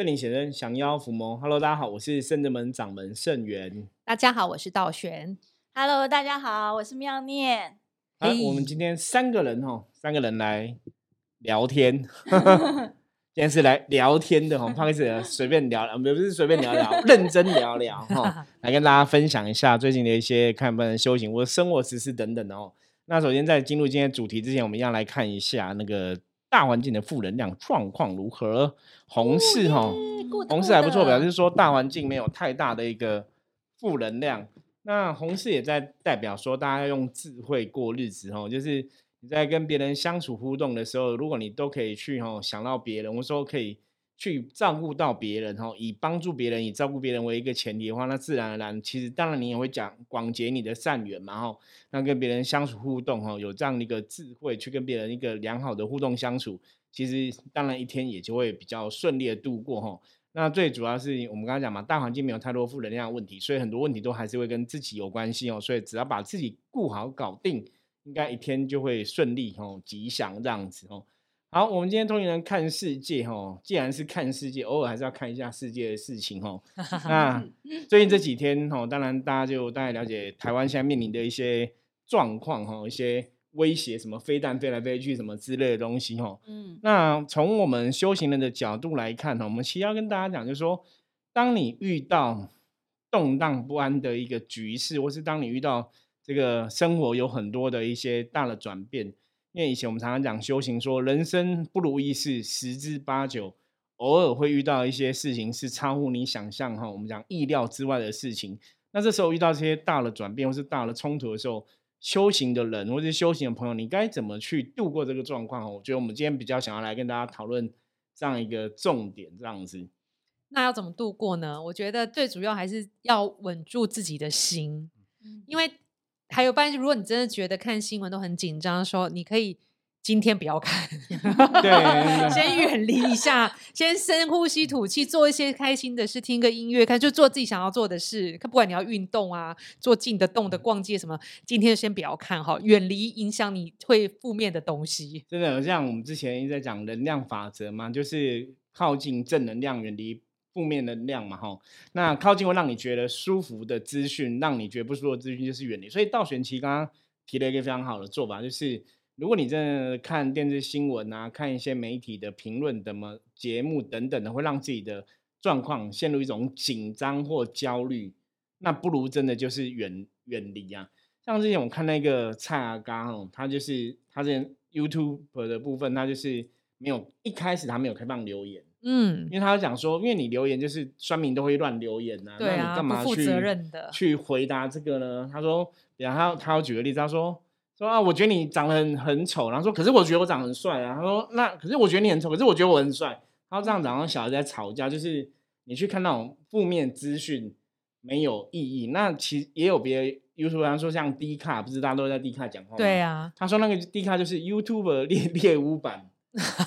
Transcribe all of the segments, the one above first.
圣灵显真，降妖伏魔。Hello，大家好，我是圣者门掌门圣元。大家好，我是道玄。Hello，大家好，我是妙念。哎，我们今天三个人哈，三个人来聊天。今天是来聊天的哈，不好意思，随便聊聊，不是随便聊聊，认真聊聊哈，来跟大家分享一下最近的一些看不能修行或者生活实事等等的哦。那首先在进入今天主题之前，我们要来看一下那个大环境的负能量状况如何。红市哈，红市还不错，表示说大环境没有太大的一个负能量。那红市也在代表说大家要用智慧过日子哦，就是。你在跟别人相处互动的时候，如果你都可以去哦想到别人，我说可以去照顾到别人哈，以帮助别人、以照顾别人为一个前提的话，那自然而然，其实当然你也会讲广结你的善缘嘛哈。那跟别人相处互动哈，有这样的一个智慧去跟别人一个良好的互动相处，其实当然一天也就会比较顺利的度过哈。那最主要是我们刚刚讲嘛，大环境没有太多负能量问题，所以很多问题都还是会跟自己有关系哦。所以只要把自己顾好、搞定。应该一天就会顺利哦，吉祥这样子哦。好，我们今天通灵人看世界哦，既然是看世界，偶尔还是要看一下世界的事情哦。那最近这几天哦，当然大家就大概了解台湾现在面临的一些状况哈，一些威胁，什么飞弹飞来飞去什么之类的东西哈。嗯。那从我们修行人的角度来看哈，我们其实要跟大家讲，就是说，当你遇到动荡不安的一个局势，或是当你遇到这个生活有很多的一些大的转变，因为以前我们常常讲修行，说人生不如意事十之八九，偶尔会遇到一些事情是超乎你想象哈，我们讲意料之外的事情。那这时候遇到这些大的转变或是大的冲突的时候，修行的人或者修行的朋友，你该怎么去度过这个状况？我觉得我们今天比较想要来跟大家讨论这样一个重点，这样子。那要怎么度过呢？我觉得最主要还是要稳住自己的心，因为。还有，关系，如果你真的觉得看新闻都很紧张，说你可以今天不要看，对，先远离一下，先深呼吸吐气，做一些开心的事，听个音乐，看就做自己想要做的事。看，不管你要运动啊，做静的、动的、逛街什么，今天先不要看哈，远离影响你会负面的东西。真的，像我们之前一直在讲能量法则嘛，就是靠近正能量，远离。负面能量嘛，哈，那靠近会让你觉得舒服的资讯，让你觉得不舒服的资讯就是远离。所以道玄奇刚刚提了一个非常好的做法，就是如果你真的看电视新闻啊，看一些媒体的评论、什么节目等等的，会让自己的状况陷入一种紧张或焦虑，那不如真的就是远远离啊。像之前我看那个蔡阿刚哦，他就是他之前 YouTube 的部分，他就是没有一开始他没有开放留言。嗯，因为他讲说，因为你留言就是酸民都会乱留言呐，那你干嘛去去回答这个呢？他说，然后他要举个例子，他说说啊，我觉得你长得很很丑，然后说，可是我觉得我长得很帅啊。他说，那可是我觉得你很丑，可是我觉得我很帅。他说这样子，然后小孩在吵架，就是你去看那种负面资讯没有意义。那其实也有别的 YouTube，说像 D 卡，不是大家都在 D 卡讲话吗？对啊，他说那个 D 卡就是 YouTube 猎猎物版。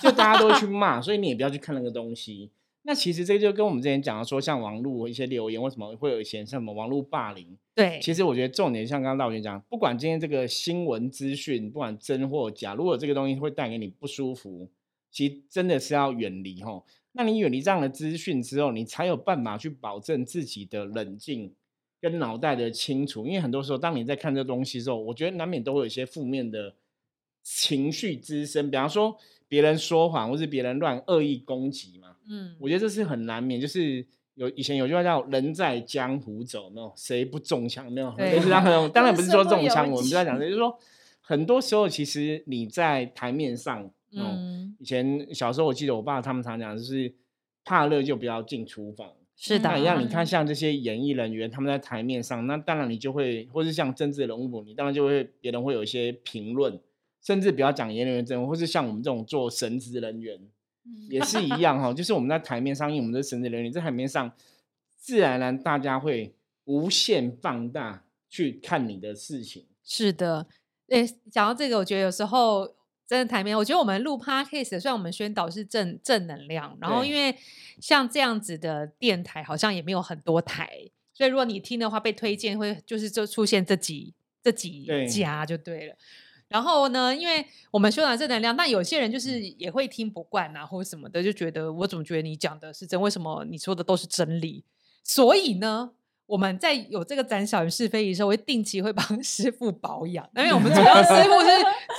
就大家都会去骂，所以你也不要去看那个东西。那其实这就跟我们之前讲的说，像网络一些留言，为什么会有一些什么网络霸凌？对，其实我觉得重点像刚刚道玄讲，不管今天这个新闻资讯，不管真或假，如果这个东西会带给你不舒服，其实真的是要远离吼。那你远离这样的资讯之后，你才有办法去保证自己的冷静跟脑袋的清楚。因为很多时候，当你在看这东西之后，我觉得难免都会有一些负面的情绪滋生，比方说。别人说谎，或是别人乱恶意攻击嘛？嗯，我觉得这是很难免。就是有以前有句话叫“人在江湖走”，没有谁不中枪，没有。类似这样，当然不是说中枪，我们不在讲，就是说很多时候其实你在台面上，嗯，以前小时候我记得我爸他们常讲，就是怕热就不要进厨房。是的，一样。你看像这些演艺人员，他们在台面上，那当然你就会，或是像政治人物，你当然就会别人会有一些评论。甚至不要讲言人证，或是像我们这种做神职人员，也是一样哈。就是我们在台面上，因为我们的神职人员在台面上，自然而然大家会无限放大去看你的事情。是的，诶，讲到这个，我觉得有时候真的台面，我觉得我们录 podcast，虽然我们宣导是正正能量，然后因为像这样子的电台好像也没有很多台，所以如果你听的话，被推荐会就是就出现这几这几家就对了。然后呢，因为我们修养正能量，但有些人就是也会听不惯啊，或者什么的，就觉得我怎么觉得你讲的是真？为什么你说的都是真理？所以呢，我们在有这个展小人是非的时候，我会定期会帮 师傅保养，因为我们主要师傅是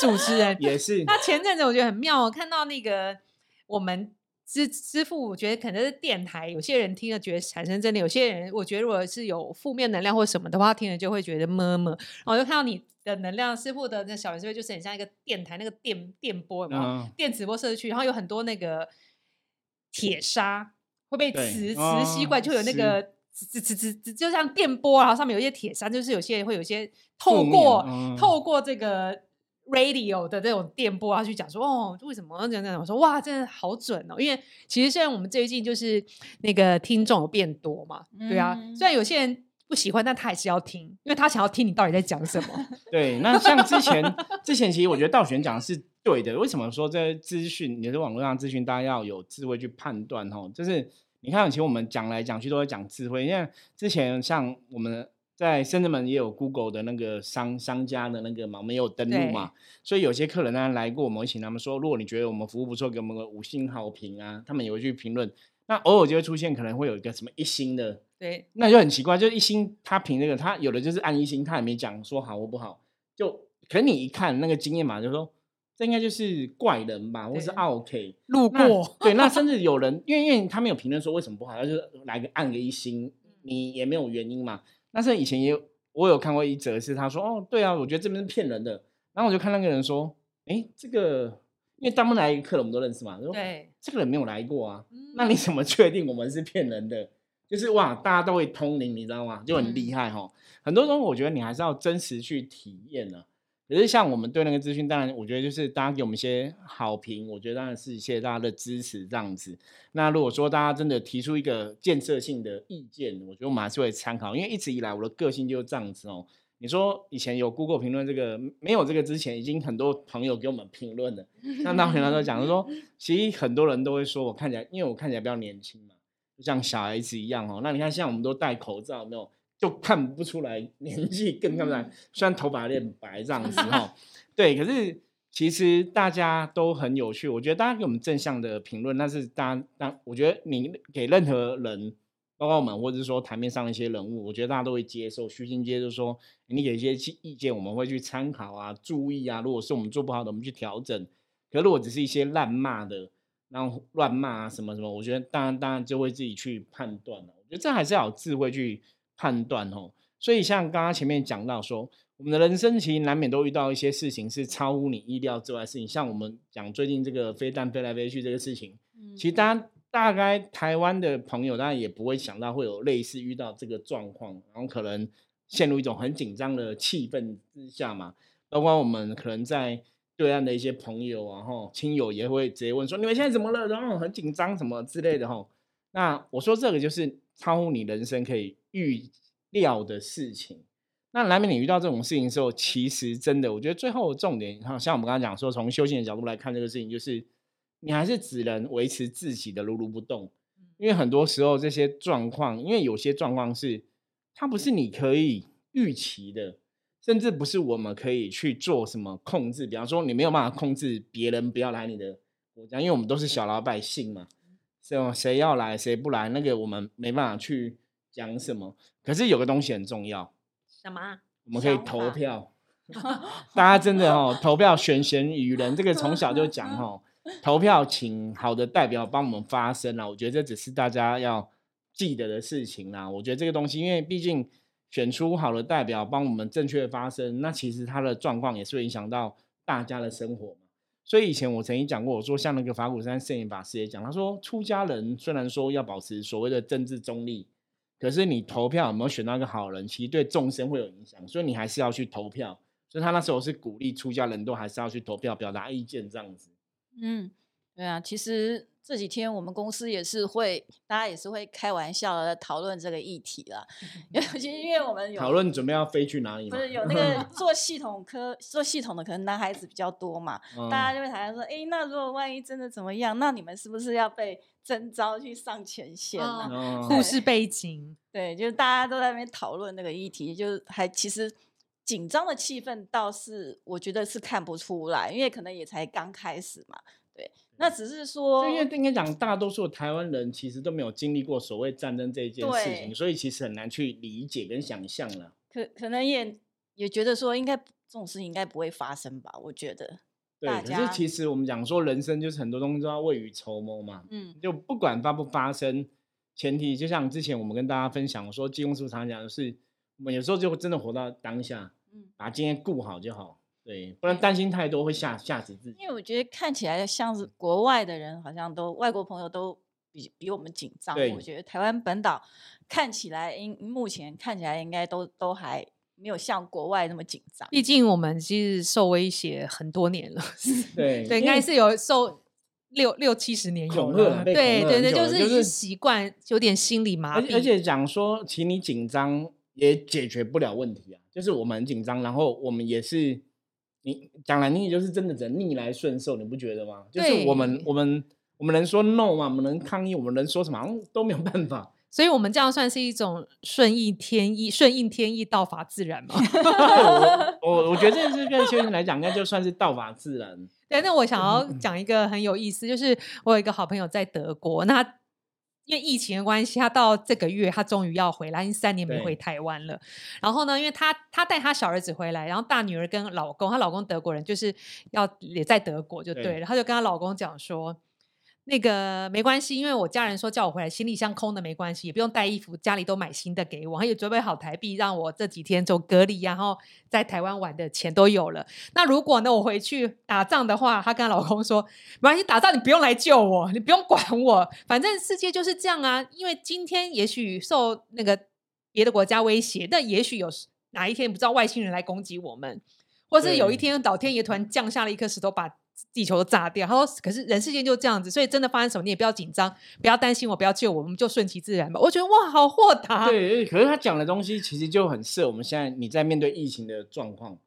主持人。也是那前阵子我觉得很妙，我看到那个我们。支支付，我觉得可能是电台，有些人听了觉得产生真的，有些人我觉得如果是有负面能量或什么的话，听了就会觉得么么。然后就看到你的能量师傅的那小人是不是就是很像一个电台那个电电波，有没有？电磁波射出去，然后有很多那个铁砂会被磁磁吸过来，就有那个磁磁磁磁，就像电波，然后上面有一些铁砂，就是有些人会有一些透过透过这个。Radio 的这种电波啊，去讲说哦，为什么这样这样？我说哇，真的好准哦！因为其实虽然我们最近就是那个听众有变多嘛，对啊，虽然有些人不喜欢，但他还是要听，因为他想要听你到底在讲什么。对，那像之前之前，其实我觉得道玄讲的是对的。为什么说这资讯，你的网络上资讯，大家要有智慧去判断哦？就是你看，其实我们讲来讲去都在讲智慧，因为之前像我们。在深圳门也有 Google 的那个商商家的那个嘛，没有登录嘛，所以有些客人呢来过，我们会请他们说，如果你觉得我们服务不错，给我们个五星好评啊，他们也会去评论。那偶尔就会出现，可能会有一个什么一星的，对，那就很奇怪，就一星他评那个，他有的就是按一星，他也没讲说好或不好，就可能你一看那个经验嘛，就说这应该就是怪人吧，或是 OK 路过，对，那甚 至有人因为因为他没有评论说为什么不好，他就来个按个一星，你也没有原因嘛。但是以前也有，我有看过一则，是他说哦，对啊，我觉得这边是骗人的。然后我就看那个人说，哎，这个因为当不来一个客人，我们都认识嘛。对，这个人没有来过啊，那你怎么确定我们是骗人的？就是哇，大家都会通灵，你知道吗？就很厉害哈。很多东西我觉得你还是要真实去体验呢。可是像我们对那个资讯，当然我觉得就是大家给我们一些好评，我觉得当然是谢谢大家的支持这样子。那如果说大家真的提出一个建设性的意见，我觉得我们还是会参考，因为一直以来我的个性就是这样子哦。你说以前有 Google 评论这个，没有这个之前，已经很多朋友给我们评论了。那当平常都讲说，其实很多人都会说我看起来，因为我看起来比较年轻嘛，就像小孩子一样哦。那你看，像我们都戴口罩，没有？就看不出来年纪，更看不出来。虽然头发有点白这样子哈，对，可是其实大家都很有趣。我觉得大家给我们正向的评论，那是大家当我觉得你给任何人，包括我们，或者是说台面上的一些人物，我觉得大家都会接受，虚心接受。说你给一些意见，我们会去参考啊，注意啊。如果是我们做不好的，我们去调整。可如果只是一些烂骂的，然后乱骂啊什么什么，我觉得当然当然就会自己去判断了。我觉得这还是要有智慧去。判断哦，所以像刚刚前面讲到说，我们的人生其实难免都遇到一些事情是超乎你意料之外的事情。像我们讲最近这个飞弹飞来飞去这个事情，其实大家大概台湾的朋友，当然也不会想到会有类似遇到这个状况，然后可能陷入一种很紧张的气氛之下嘛。包括我们可能在对岸的一些朋友啊，哈亲友也会直接问说：“你们现在怎么了？”然后很紧张什么之类的哈。那我说这个就是超乎你人生可以。预料的事情，那难免你遇到这种事情的时候，其实真的，我觉得最后重点，好像我们刚刚讲说，从修行的角度来看这个事情，就是你还是只能维持自己的如如不动，因为很多时候这些状况，因为有些状况是它不是你可以预期的，甚至不是我们可以去做什么控制。比方说，你没有办法控制别人不要来你的国家，因为我们都是小老百姓嘛，是吧？谁要来谁不来，那个我们没办法去。讲什么？可是有个东西很重要，什么？我们可以投票。大家真的哦，投票选贤与人，这个从小就讲 哦，投票请好的代表帮我们发声啊。我觉得这只是大家要记得的事情啦。我觉得这个东西，因为毕竟选出好的代表帮我们正确发声，那其实他的状况也是会影响到大家的生活嘛。所以以前我曾经讲过，我说像那个法鼓山圣严法师也讲，他说出家人虽然说要保持所谓的政治中立。可是你投票有没有选到一个好人，其实对众生会有影响，所以你还是要去投票。所以他那时候是鼓励出家人都还是要去投票，表达意见这样子。嗯，对啊，其实。这几天我们公司也是会，大家也是会开玩笑的讨论这个议题啦。尤其因为我们有讨论准备要飞去哪里，不是有 那个做系统科、做系统的，可能男孩子比较多嘛，大家就会讨论说：哎，那如果万一真的怎么样，那你们是不是要被征召去上前线呢？护士背景，对，就是大家都在那边讨论那个议题，就是还其实紧张的气氛倒是我觉得是看不出来，因为可能也才刚开始嘛。对，那只是说，因为应该讲，大多数台湾人其实都没有经历过所谓战争这一件事情，所以其实很难去理解跟想象了。可可能也也觉得说，应该这种事情应该不会发生吧？我觉得。对，可是其实我们讲说，人生就是很多东西都要未雨绸缪嘛。嗯，就不管发不发生，前提就像之前我们跟大家分享说，金庸书常讲的是，我们有时候就真的活到当下，嗯，把今天顾好就好。对，不然担心太多会吓吓死自己。因为我觉得看起来像是国外的人，好像都外国朋友都比比我们紧张。我觉得台湾本岛看起来，应目前看起来应该都都还没有像国外那么紧张。毕竟我们其实受威胁很多年了。对对，应该是有受六六七十年有了。对对对，就是已经习惯有点心理麻痹。而且讲说，其实你紧张也解决不了问题啊。就是我们很紧张，然后我们也是。你讲来，你也就是真的只能逆来顺受，你不觉得吗？就是我们，我们，我们能说 no 吗？我们能抗议？我们能说什么？都没有办法。所以，我们这样算是一种顺应天意、顺应天意、道法自然吗？我我觉得这是跟修行来讲，应该就算是道法自然。对，那我想要讲一个很有意思，就是我有一个好朋友在德国，那。因为疫情的关系，他到这个月他终于要回来，已经三年没回台湾了。然后呢，因为他他带他小儿子回来，然后大女儿跟老公，她老公德国人，就是要也在德国就对了。她就跟她老公讲说。那个没关系，因为我家人说叫我回来，行李箱空的没关系，也不用带衣服，家里都买新的给我，还有准备好台币，让我这几天走隔离，然后在台湾玩的钱都有了。那如果呢，我回去打仗的话，她跟老公说，没关系，打仗你不用来救我，你不用管我，反正世界就是这样啊。因为今天也许受那个别的国家威胁，但也许有哪一天不知道外星人来攻击我们，或是有一天老天爷突然降下了一颗石头把。地球都炸掉，他说：“可是人世间就这样子，所以真的发生什么你也不要紧张，不要担心我，不要救我，我们就顺其自然吧。”我觉得哇，好豁达。对，可是他讲的东西其实就很适合我们现在你在面对疫情的状况。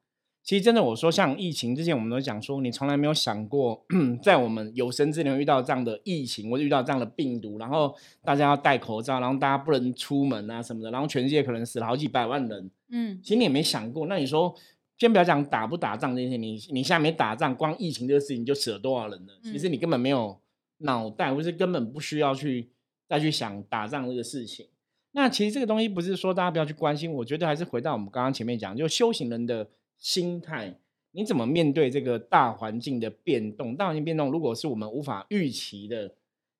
其实真的，我说像疫情之前，我们都讲说，你从来没有想过，在我们有生之年遇到这样的疫情，或者遇到这样的病毒，然后大家要戴口罩，然后大家不能出门啊什么的，然后全世界可能死了好几百万人。嗯，其实你也没想过，那你说。先不要讲打不打仗这些，你你现在没打仗，光疫情这个事情就死了多少人了？其实你根本没有脑袋，或是根本不需要去再去想打仗这个事情。那其实这个东西不是说大家不要去关心，我觉得还是回到我们刚刚前面讲，就修行人的心态，你怎么面对这个大环境的变动？大环境变动，如果是我们无法预期的，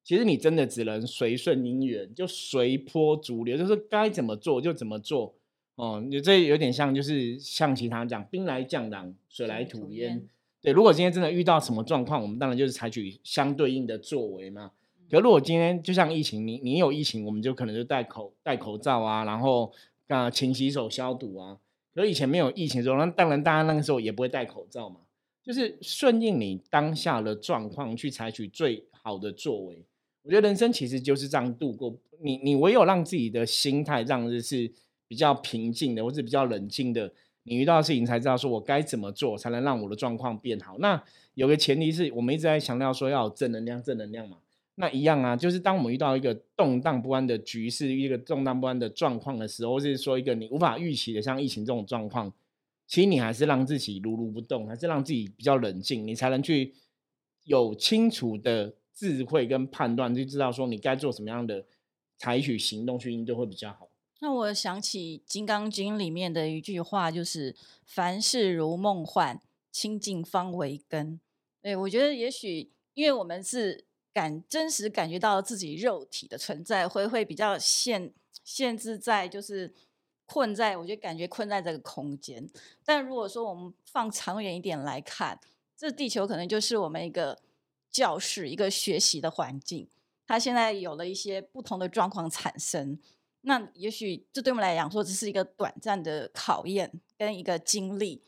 其实你真的只能随顺因缘，就随波逐流，就是该怎么做就怎么做。哦，你这有点像，就是像其他讲，兵来将挡，水来土掩。对，如果今天真的遇到什么状况，我们当然就是采取相对应的作为嘛。可如果今天就像疫情，你你有疫情，我们就可能就戴口戴口罩啊，然后啊勤洗手消毒啊。可以前没有疫情的时候，那当然大家那个时候也不会戴口罩嘛。就是顺应你当下的状况去采取最好的作为。我觉得人生其实就是这样度过。你你唯有让自己的心态这样子是。比较平静的，或是比较冷静的，你遇到事情才知道说我该怎么做才能让我的状况变好。那有个前提是我们一直在强调说要有正能量，正能量嘛。那一样啊，就是当我们遇到一个动荡不安的局势，一个动荡不安的状况的时候，或是说一个你无法预期的像疫情这种状况，其实你还是让自己如如不动，还是让自己比较冷静，你才能去有清楚的智慧跟判断，就知道说你该做什么样的采取行动去应对会比较好。那我想起《金刚经》里面的一句话，就是“凡事如梦幻，清净方为根”。对我觉得，也许因为我们是感真实感觉到自己肉体的存在，会会比较限限制在，就是困在，我觉得感觉困在这个空间。但如果说我们放长远一点来看，这地球可能就是我们一个教室，一个学习的环境。它现在有了一些不同的状况产生。那也许这对我们来讲说，只是一个短暂的考验跟一个经历，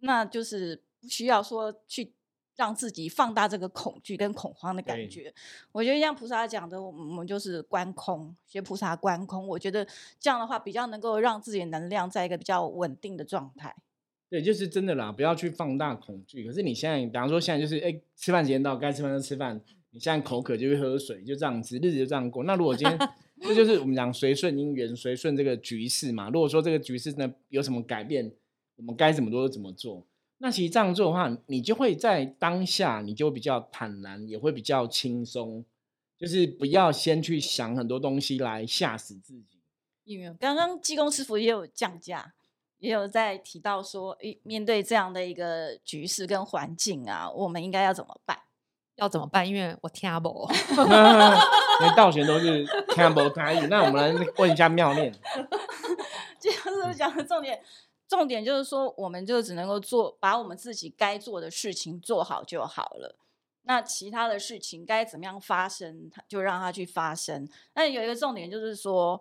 那就是不需要说去让自己放大这个恐惧跟恐慌的感觉。我觉得像菩萨讲的，我们就是观空，学菩萨观空。我觉得这样的话，比较能够让自己的能量在一个比较稳定的状态。对，就是真的啦，不要去放大恐惧。可是你现在，比方说现在就是，哎，吃饭时间到，该吃饭就吃饭。你现在口渴就会喝水，就这样子，日子就这样过。那如果今天这就是我们讲随顺因缘，随顺这个局势嘛。如果说这个局势呢有什么改变，我们该怎么做就怎么做。那其实这样做的话，你就会在当下，你就比较坦然，也会比较轻松，就是不要先去想很多东西来吓死自己。因为刚刚济公师傅也有降价，也有在提到说，诶，面对这样的一个局势跟环境啊，我们应该要怎么办？要怎么办？因为我听不，连道玄都是听不台语，那我们来问一下妙念。技工师傅讲的重点，重点就是说，我们就只能够做，把我们自己该做的事情做好就好了。那其他的事情该怎么样发生，它就让它去发生。那有一个重点就是说，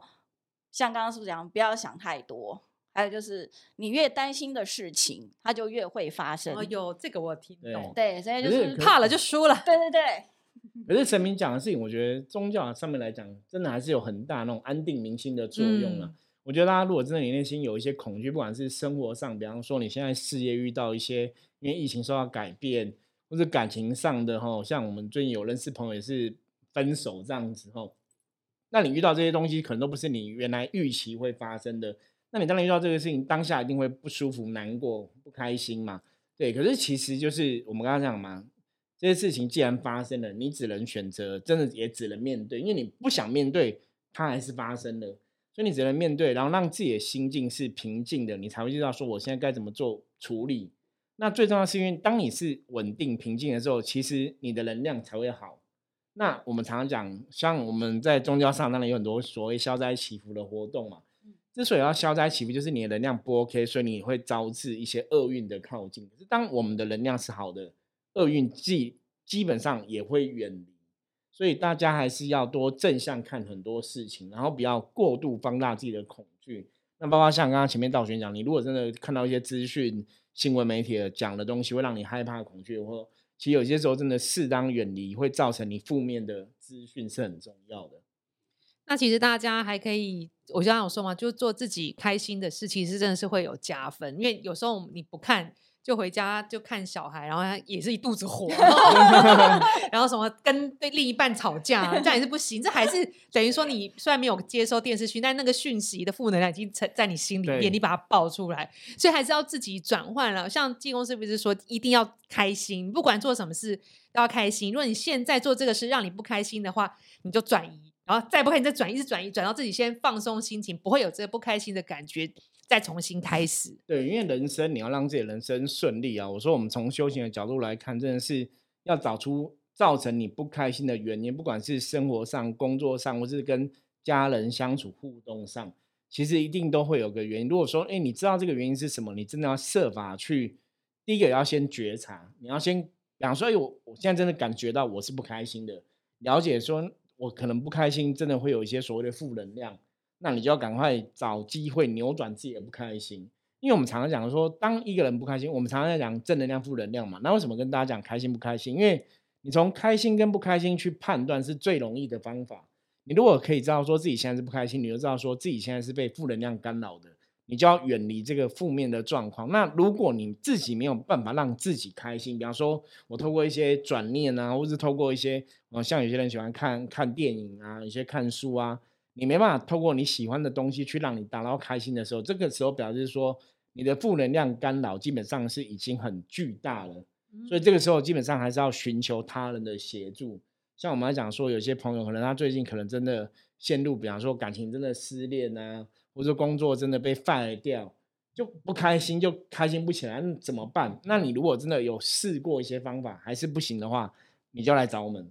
像刚刚是不是讲，不要想太多。还有就是，你越担心的事情，它就越会发生。哦有这个我听懂，对，所以就是是怕了就输了。对对对，可是神明讲的事情，我觉得宗教上面来讲，真的还是有很大那种安定民心的作用啊。嗯我觉得大家如果真的你内心有一些恐惧，不管是生活上，比方说你现在事业遇到一些因为疫情受到改变，或者感情上的哈，像我们最近有认识朋友也是分手这样子哈，那你遇到这些东西，可能都不是你原来预期会发生的。那你当然遇到这个事情，当下一定会不舒服、难过、不开心嘛。对，可是其实就是我们刚刚讲嘛，这些事情既然发生了，你只能选择，真的也只能面对，因为你不想面对，它还是发生了，所以你只能面对，然后让自己的心境是平静的，你才会知道说我现在该怎么做处理。那最重要是因为当你是稳定平静的时候，其实你的能量才会好。那我们常常讲，像我们在宗教上当然有很多所谓消灾祈福的活动嘛。之所以要消灾祈福，就是你的能量不 OK，所以你会招致一些厄运的靠近。可是当我们的能量是好的，厄运基基本上也会远离。所以大家还是要多正向看很多事情，然后不要过度放大自己的恐惧。那包括像刚刚前面道玄讲，你如果真的看到一些资讯、新闻媒体讲的东西，会让你害怕、恐惧，或其实有些时候真的适当远离，会造成你负面的资讯是很重要的。那其实大家还可以，我刚刚有说嘛，就做自己开心的事，其实真的是会有加分。因为有时候你不看，就回家就看小孩，然后他也是一肚子火，然后 什么跟对另一半吵架，这样也是不行。这还是等于说你虽然没有接收电视讯，但那个讯息的负能量已经在在你心里面，你把它爆出来，所以还是要自己转换了。像技工是不是说一定要开心，不管做什么事都要开心。如果你现在做这个事让你不开心的话，你就转移。然后再不开心，再转移，是转移，转到自己先放松心情，不会有这个不开心的感觉，再重新开始。对，因为人生你要让自己人生顺利啊。我说我们从修行的角度来看，真的是要找出造成你不开心的原因，不管是生活上、工作上，或是跟家人相处互动上，其实一定都会有个原因。如果说，哎，你知道这个原因是什么，你真的要设法去，第一个要先觉察，你要先，比方说，哎，我我现在真的感觉到我是不开心的，了解说。我可能不开心，真的会有一些所谓的负能量，那你就要赶快找机会扭转自己的不开心。因为我们常常讲说，当一个人不开心，我们常常在讲正能量、负能量嘛。那为什么跟大家讲开心不开心？因为你从开心跟不开心去判断是最容易的方法。你如果可以知道说自己现在是不开心，你就知道说自己现在是被负能量干扰的，你就要远离这个负面的状况。那如果你自己没有办法让自己开心，比方说我透过一些转念啊，或是透过一些，呃，像有些人喜欢看看电影啊，有些看书啊，你没办法透过你喜欢的东西去让你达到开心的时候，这个时候表示说你的负能量干扰基本上是已经很巨大了。所以这个时候基本上还是要寻求他人的协助。像我们来讲说，有些朋友可能他最近可能真的陷入，比方说感情真的失恋啊，或者工作真的被 fire 掉，就不开心，就开心不起来，那怎么办？那你如果真的有试过一些方法还是不行的话，你就来找我们，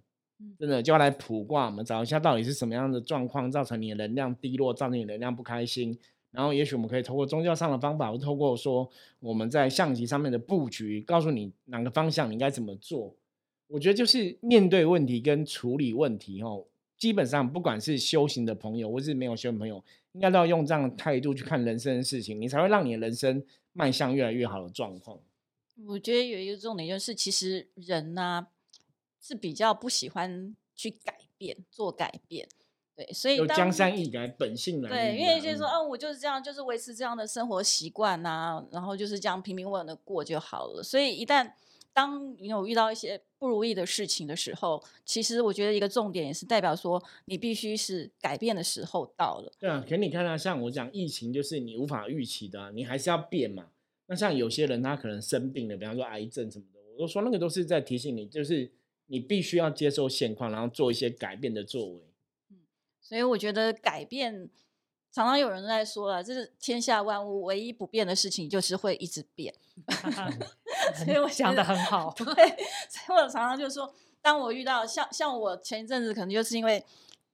真的就要来卜卦，我们找一下到底是什么样的状况造成你的能量低落，造成你能量不开心。然后也许我们可以透过宗教上的方法，或透过说我们在象棋上面的布局，告诉你哪个方向你应该怎么做。我觉得就是面对问题跟处理问题哦，基本上不管是修行的朋友，或是没有修行朋友，应该都要用这样的态度去看人生的事情，你才会让你的人生迈向越来越好的状况。我觉得有一个重点就是，其实人呢、是比较不喜欢去改变、做改变，对，所以就当江山易改，本性难对，移对因为就是说，嗯嗯，我就是这样，就是维持这样的生活习惯呐，然后就是这样平平稳稳的过就好了。所以一旦当你有遇到一些不如意的事情的时候，其实我觉得一个重点也是代表说，你必须是改变的时候到了。对啊，可你看啊，像我讲疫情，就是你无法预期的、啊，你还是要变嘛。那像有些人他可能生病了，比方说癌症什么的，我都说那个都是在提醒你，就是你必须要接受现况，然后做一些改变的作为。所以我觉得改变，常常有人在说了，这是天下万物唯一不变的事情，就是会一直变。所以我觉想的得很好。对，所以我常常就说，当我遇到像像我前一阵子可能就是因为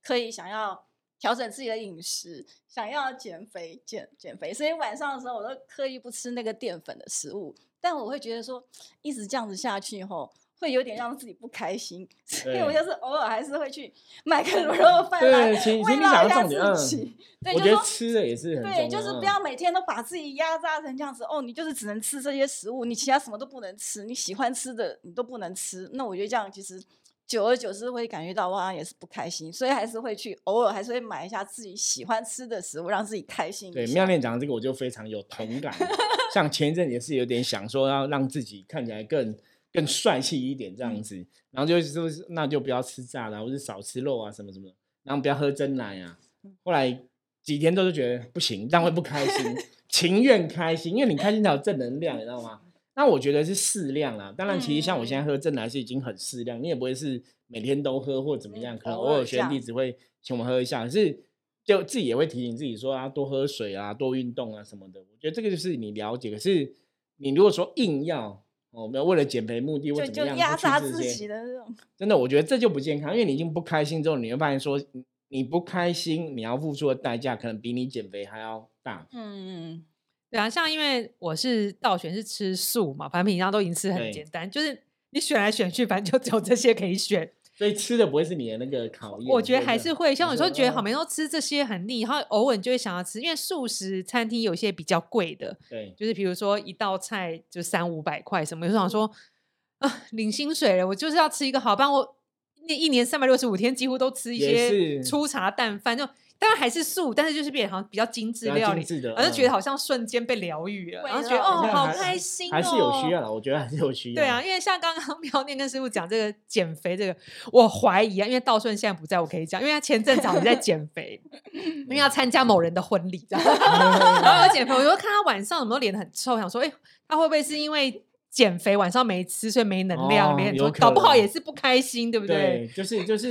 刻意想要调整自己的饮食，想要减肥减减肥，所以晚上的时候我都刻意不吃那个淀粉的食物。但我会觉得说，一直这样子下去后，会有点让自己不开心，所以我就是偶尔还是会去买个卤肉饭来慰劳一下自己。对，我觉得吃的也是很，对，就是嗯不要每天都把自己压榨成这样子哦，你就是只能吃这些食物，你其他什么都不能吃，你喜欢吃的你都不能吃。那我觉得这样其实久而久之会感觉到哇也是不开心，所以还是会去偶尔还是会买一下自己喜欢吃的食物，让自己开心一对，妙念讲的这个我就非常有同感。像前一阵也是有点想说要让自己看起来更更帅气一点这样子，然后就是说那就不要吃炸的啊，或者少吃肉啊什么什么的，然后不要喝真奶啊。后来几天都是觉得不行，但会不开心，情愿开心，因为你开心才有正能量，你知道吗？那我觉得是适量啦。当然，其实像我现在喝真奶是已经很适量，你也不会是每天都喝或怎么样，嗯可能偶尔学偶尔这样弟只会请我们喝一下，可是就自己也会提醒自己说啊，多喝水啊，多运动啊什么的。我觉得这个就是你了解。可是你如果说硬要哦，没有为了减肥目的或就就怎么样压榨自己的那种。真的，我觉得这就不健康，因为你已经不开心之后，你会发现说你你不开心，你要付出的代价可能比你减肥还要大。嗯嗯，对啊，像因为我是倒选是吃素嘛，反正平常都已经吃很简单，就是你选来选去，反正就只有这些可以选。所以吃的不会是你的那个考验。我觉得还是会，像有时候觉得好，嗯每天都吃这些很腻，然后偶尔就会想要吃，因为素食餐厅有些比较贵的，对，就是比如说一道菜就三五百块什么，有时候想说啊，领薪水了，我就是要吃一个好，不然我那一年三百六十五天几乎都吃一些粗茶淡饭，就当然还是素，但是就是变得好像比较精致料理，精致的然后就觉得嗯好像瞬间被疗愈了，味然后觉得哦，好开心哦，还是有需要的，我觉得还是有需 要。对啊，，因为像刚刚 苗念跟师傅讲这个减肥这个，我怀疑啊，因为道顺现在不在，我可以讲，因为他前阵子好像在减肥，因为要参加某人的婚礼，这样，然后要减肥，我就看他晚上有没有脸很臭，想说，哎、他会不会是因为减肥晚上没吃，所以没能量，哦脸很臭，搞不好也是不开心，对不对，就是就是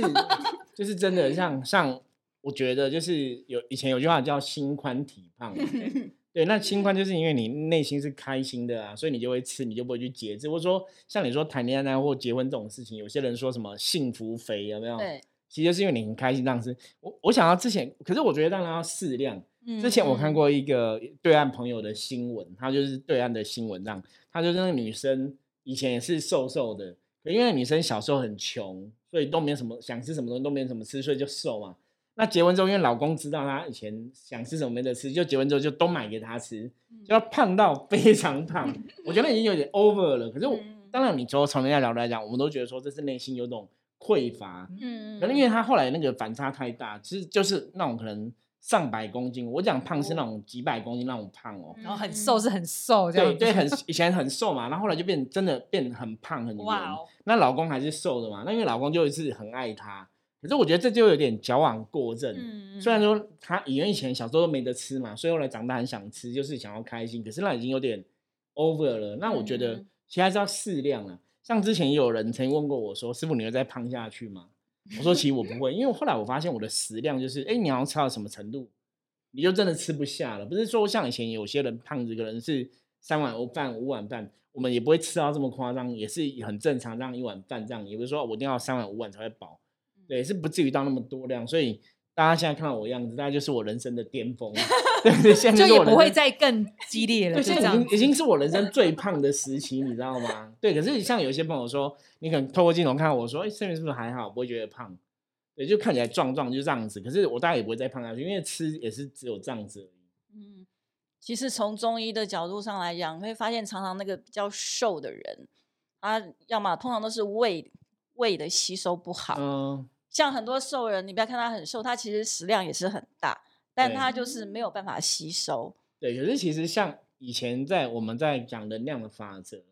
就是真的像像，我觉得就是有以前有句话叫心宽体胖嘛，对，那心宽就是因为你内心是开心的啊，所以你就会吃，你就不会去节制。或者说像你说谈恋爱或结婚这种事情，有些人说什么幸福肥有没有？对，其实就是因为你很开心这样吃。我我想要之前，可是我觉得当然要适量。嗯之前我看，过一个对岸朋友的新闻，他就是对岸的新闻，这样，他就是那个女生以前也是瘦瘦的，可因为女生小时候很穷，所以都没有什么想吃什么东西都没有什么吃，所以就瘦嘛。那结婚之后，因为老公知道她以前想吃什么没得吃，就结婚之后就都买给她吃，就要胖到非常胖。我觉得已经有点 over 了。可是我嗯当然，你说从人家角度来讲，我们都觉得说这是内心有种匮乏，嗯可能因为他后来那个反差太大，其实就是那种可能上百公斤。我讲胖是那种几百公斤那种胖哦。然后很瘦是很瘦，这样对对，很以前很瘦嘛，然后后来就变真的变很胖很圆。哇哦，那老公还是瘦的嘛，那因为老公就是很爱她，可是我觉得这就有点矫枉过正。嗯虽然说他以前以前小时候都没得吃嘛，所以后来长大很想吃，就是想要开心，可是那已经有点 over 了。那我觉得嗯其实还是要适量啊。像之前也有人曾经问过我说：“师傅，你会再胖下去吗？” 我说：“其实我不会，因为后来我发现我的食量就是，哎，你好像吃到什么程度，你就真的吃不下了。不是说像以前有些人胖子可能是三碗饭、五碗饭，我们也不会吃到这么夸张，也是很正常，这样一碗饭这样，也不是说我一定要三碗五碗才会饱，对，是不至于到那么多量。所以大家现在看到我的样子，大概就是我人生的巅峰，对对，现在就是也不会再更激烈了，对，就已经已经是我人生最胖的时期，你知道吗？对，可是像有些朋友说，你可能透过镜头看我说，哎、身边是不是还好，不会觉得胖？对，就看起来壮壮，就这样子。可是我大概也不会再胖下去，因为吃也是只有这样子而已。嗯，其实从中医的角度上来讲，你会发现常常那个比较瘦的人，他要么通常都是胃胃的吸收不好，嗯，像很多瘦人，你不要看他很瘦，他其实食量也是很大，但他就是没有办法吸收。对。可是其实像以前在我们在讲能量的法则，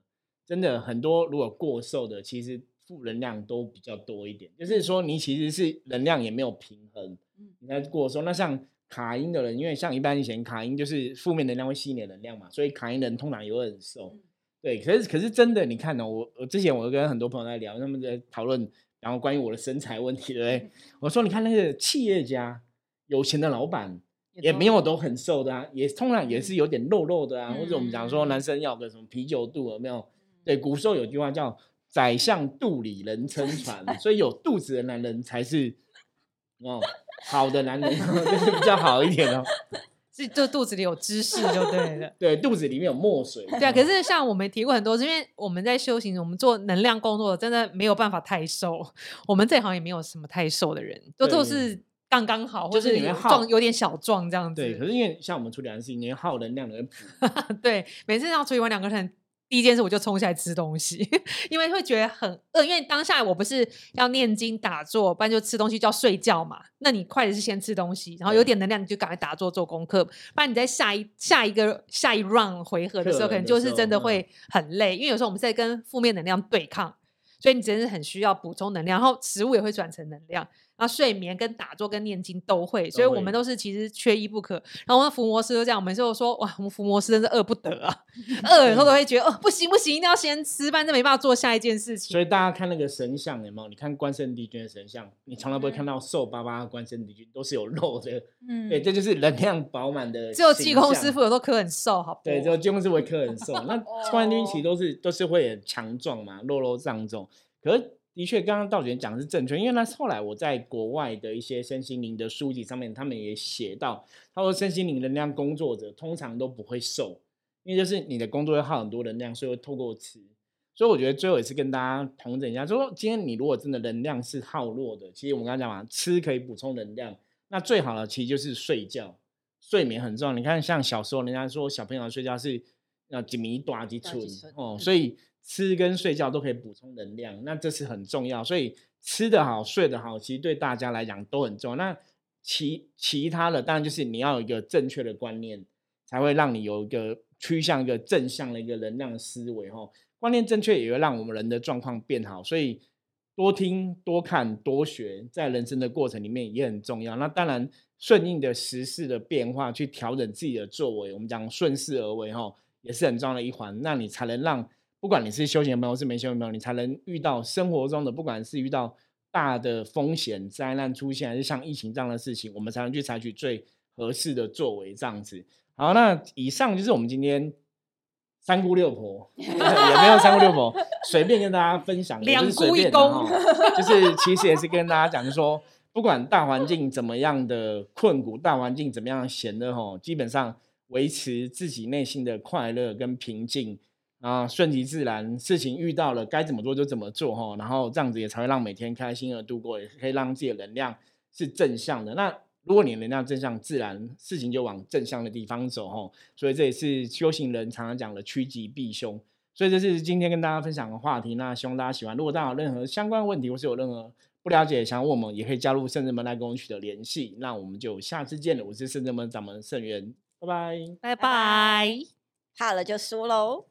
真的很多如果过瘦的，其实负能量都比较多一点。就是说你其实是能量也没有平衡，嗯你在过瘦。那像卡因的人，因为像一般以前卡因就是负面能量会吸你的能量嘛，所以卡因人通常也会很瘦。对，可是可是真的，你看呢、我我之前我跟很多朋友在聊，他们在讨论，然后关于我的身材问题，对不对？我说你看那个企业家，有钱的老板。也没有都很瘦的啊，也通常也是有点肉肉的啊，或者我们讲说男生要个什么啤酒肚有没有？对，古时候有句话叫“宰相肚里人撑船”，所以有肚子的男人才是哦好的男人，就是比较好一点哦。是就肚子里有知识就对了。对，肚子里面有墨水。对啊，可是像我们提过很多是，因为我们在修行，我们做能量工作，真的没有办法太瘦。我们这行也没有什么太瘦的人，都都对是刚刚好，或就是壮有点小壮这样子。对，可是因为像我们处理完事情，你要耗能量的人补，对，每次要处理完两个人，第一件事我就冲下来吃东西，因为会觉得很饿。因为当下我不是要念经打坐，不然就吃东西就要睡觉嘛。那你快的是先吃东西，然后有对点能量你就赶快打坐做功课，不然你在下一下一个下一 round 回合的时候，可能就是真的会很累，因为有时候我们在跟负面能量对抗。所以你真的很需要补充能量，然后食物也会转成能量，然后睡眠跟打坐跟念经都会，所以我们都是其实缺一不可。然后我们伏魔师都这样，我们就说哇，我们伏魔师真是饿不得啊，饿有时候都会觉得哦不行不行，一定要先吃，不然就没办法做下一件事情。所以大家看那个神像有没有？你看关圣帝君的神像，你从来不会看到瘦巴巴的关圣帝君，都是有肉的。嗯对，这就是能量饱满的。只有济公师傅。有时候壳很瘦，好不好？对，只有济公师傅会刻很瘦，那关圣帝君其实都是都是会很强壮嘛，肉肉胀重。可是的确，刚刚道玄讲的是正确，因为那后来我在国外的一些身心灵的书籍上面，他们也写到，他说身心灵能量工作者通常都不会瘦，因为就是你的工作会耗很多能量，所以会透过吃。所以我觉得最后也是跟大家同整一下，就说今天你如果真的能量是耗弱的，其实我们刚才讲嘛，吃可以补充能量，那最好的其实就是睡觉，睡眠很重要。你看，像小时候人家说小朋友睡觉是要几米短几寸哦，嗯所以吃跟睡觉都可以补充能量，那这是很重要。所以吃得好、睡得好，其实对大家来讲都很重要。那其其他的，当然就是你要有一个正确的观念，才会让你有一个趋向一个正向的一个能量思维哈。观念正确也会让我们人的状况变好，所以多听、多看、多学，在人生的过程里面也很重要。那当然，顺应的时事的变化去调整自己的作为，我们讲顺势而为哈，也是很重要的一环。那你才能让不管你是修行的朋友是没修行的朋友，你才能遇到生活中的，不管是遇到大的风险灾难出现，还是像疫情这样的事情，我们才能去采取最合适的作为，这样子。好，那以上就是我们今天三姑六婆，也没有三姑六婆，随便跟大家分享，两姑一公就是其实也是跟大家讲，就说不管大环境怎么样的困苦，大环境怎么样的险恶吼，基本上维持自己内心的快乐跟平静。啊，顺其自然，事情遇到了该怎么做就怎么做哈，然后这样子也才会让每天开心而度过，也可以让自己的能量是正向的。那如果你的能量正向，自然事情就往正向的地方走哈。所以这也是修行人常常讲的趋吉避凶。所以这是今天跟大家分享的话题，那希望大家喜欢。如果大家有任何相关问题，或是有任何不了解想要问我们，也可以加入圣人门来跟我们取得联系。那我们就下次见了，我是圣人门掌门圣元，拜拜。拜拜。怕了就输喽。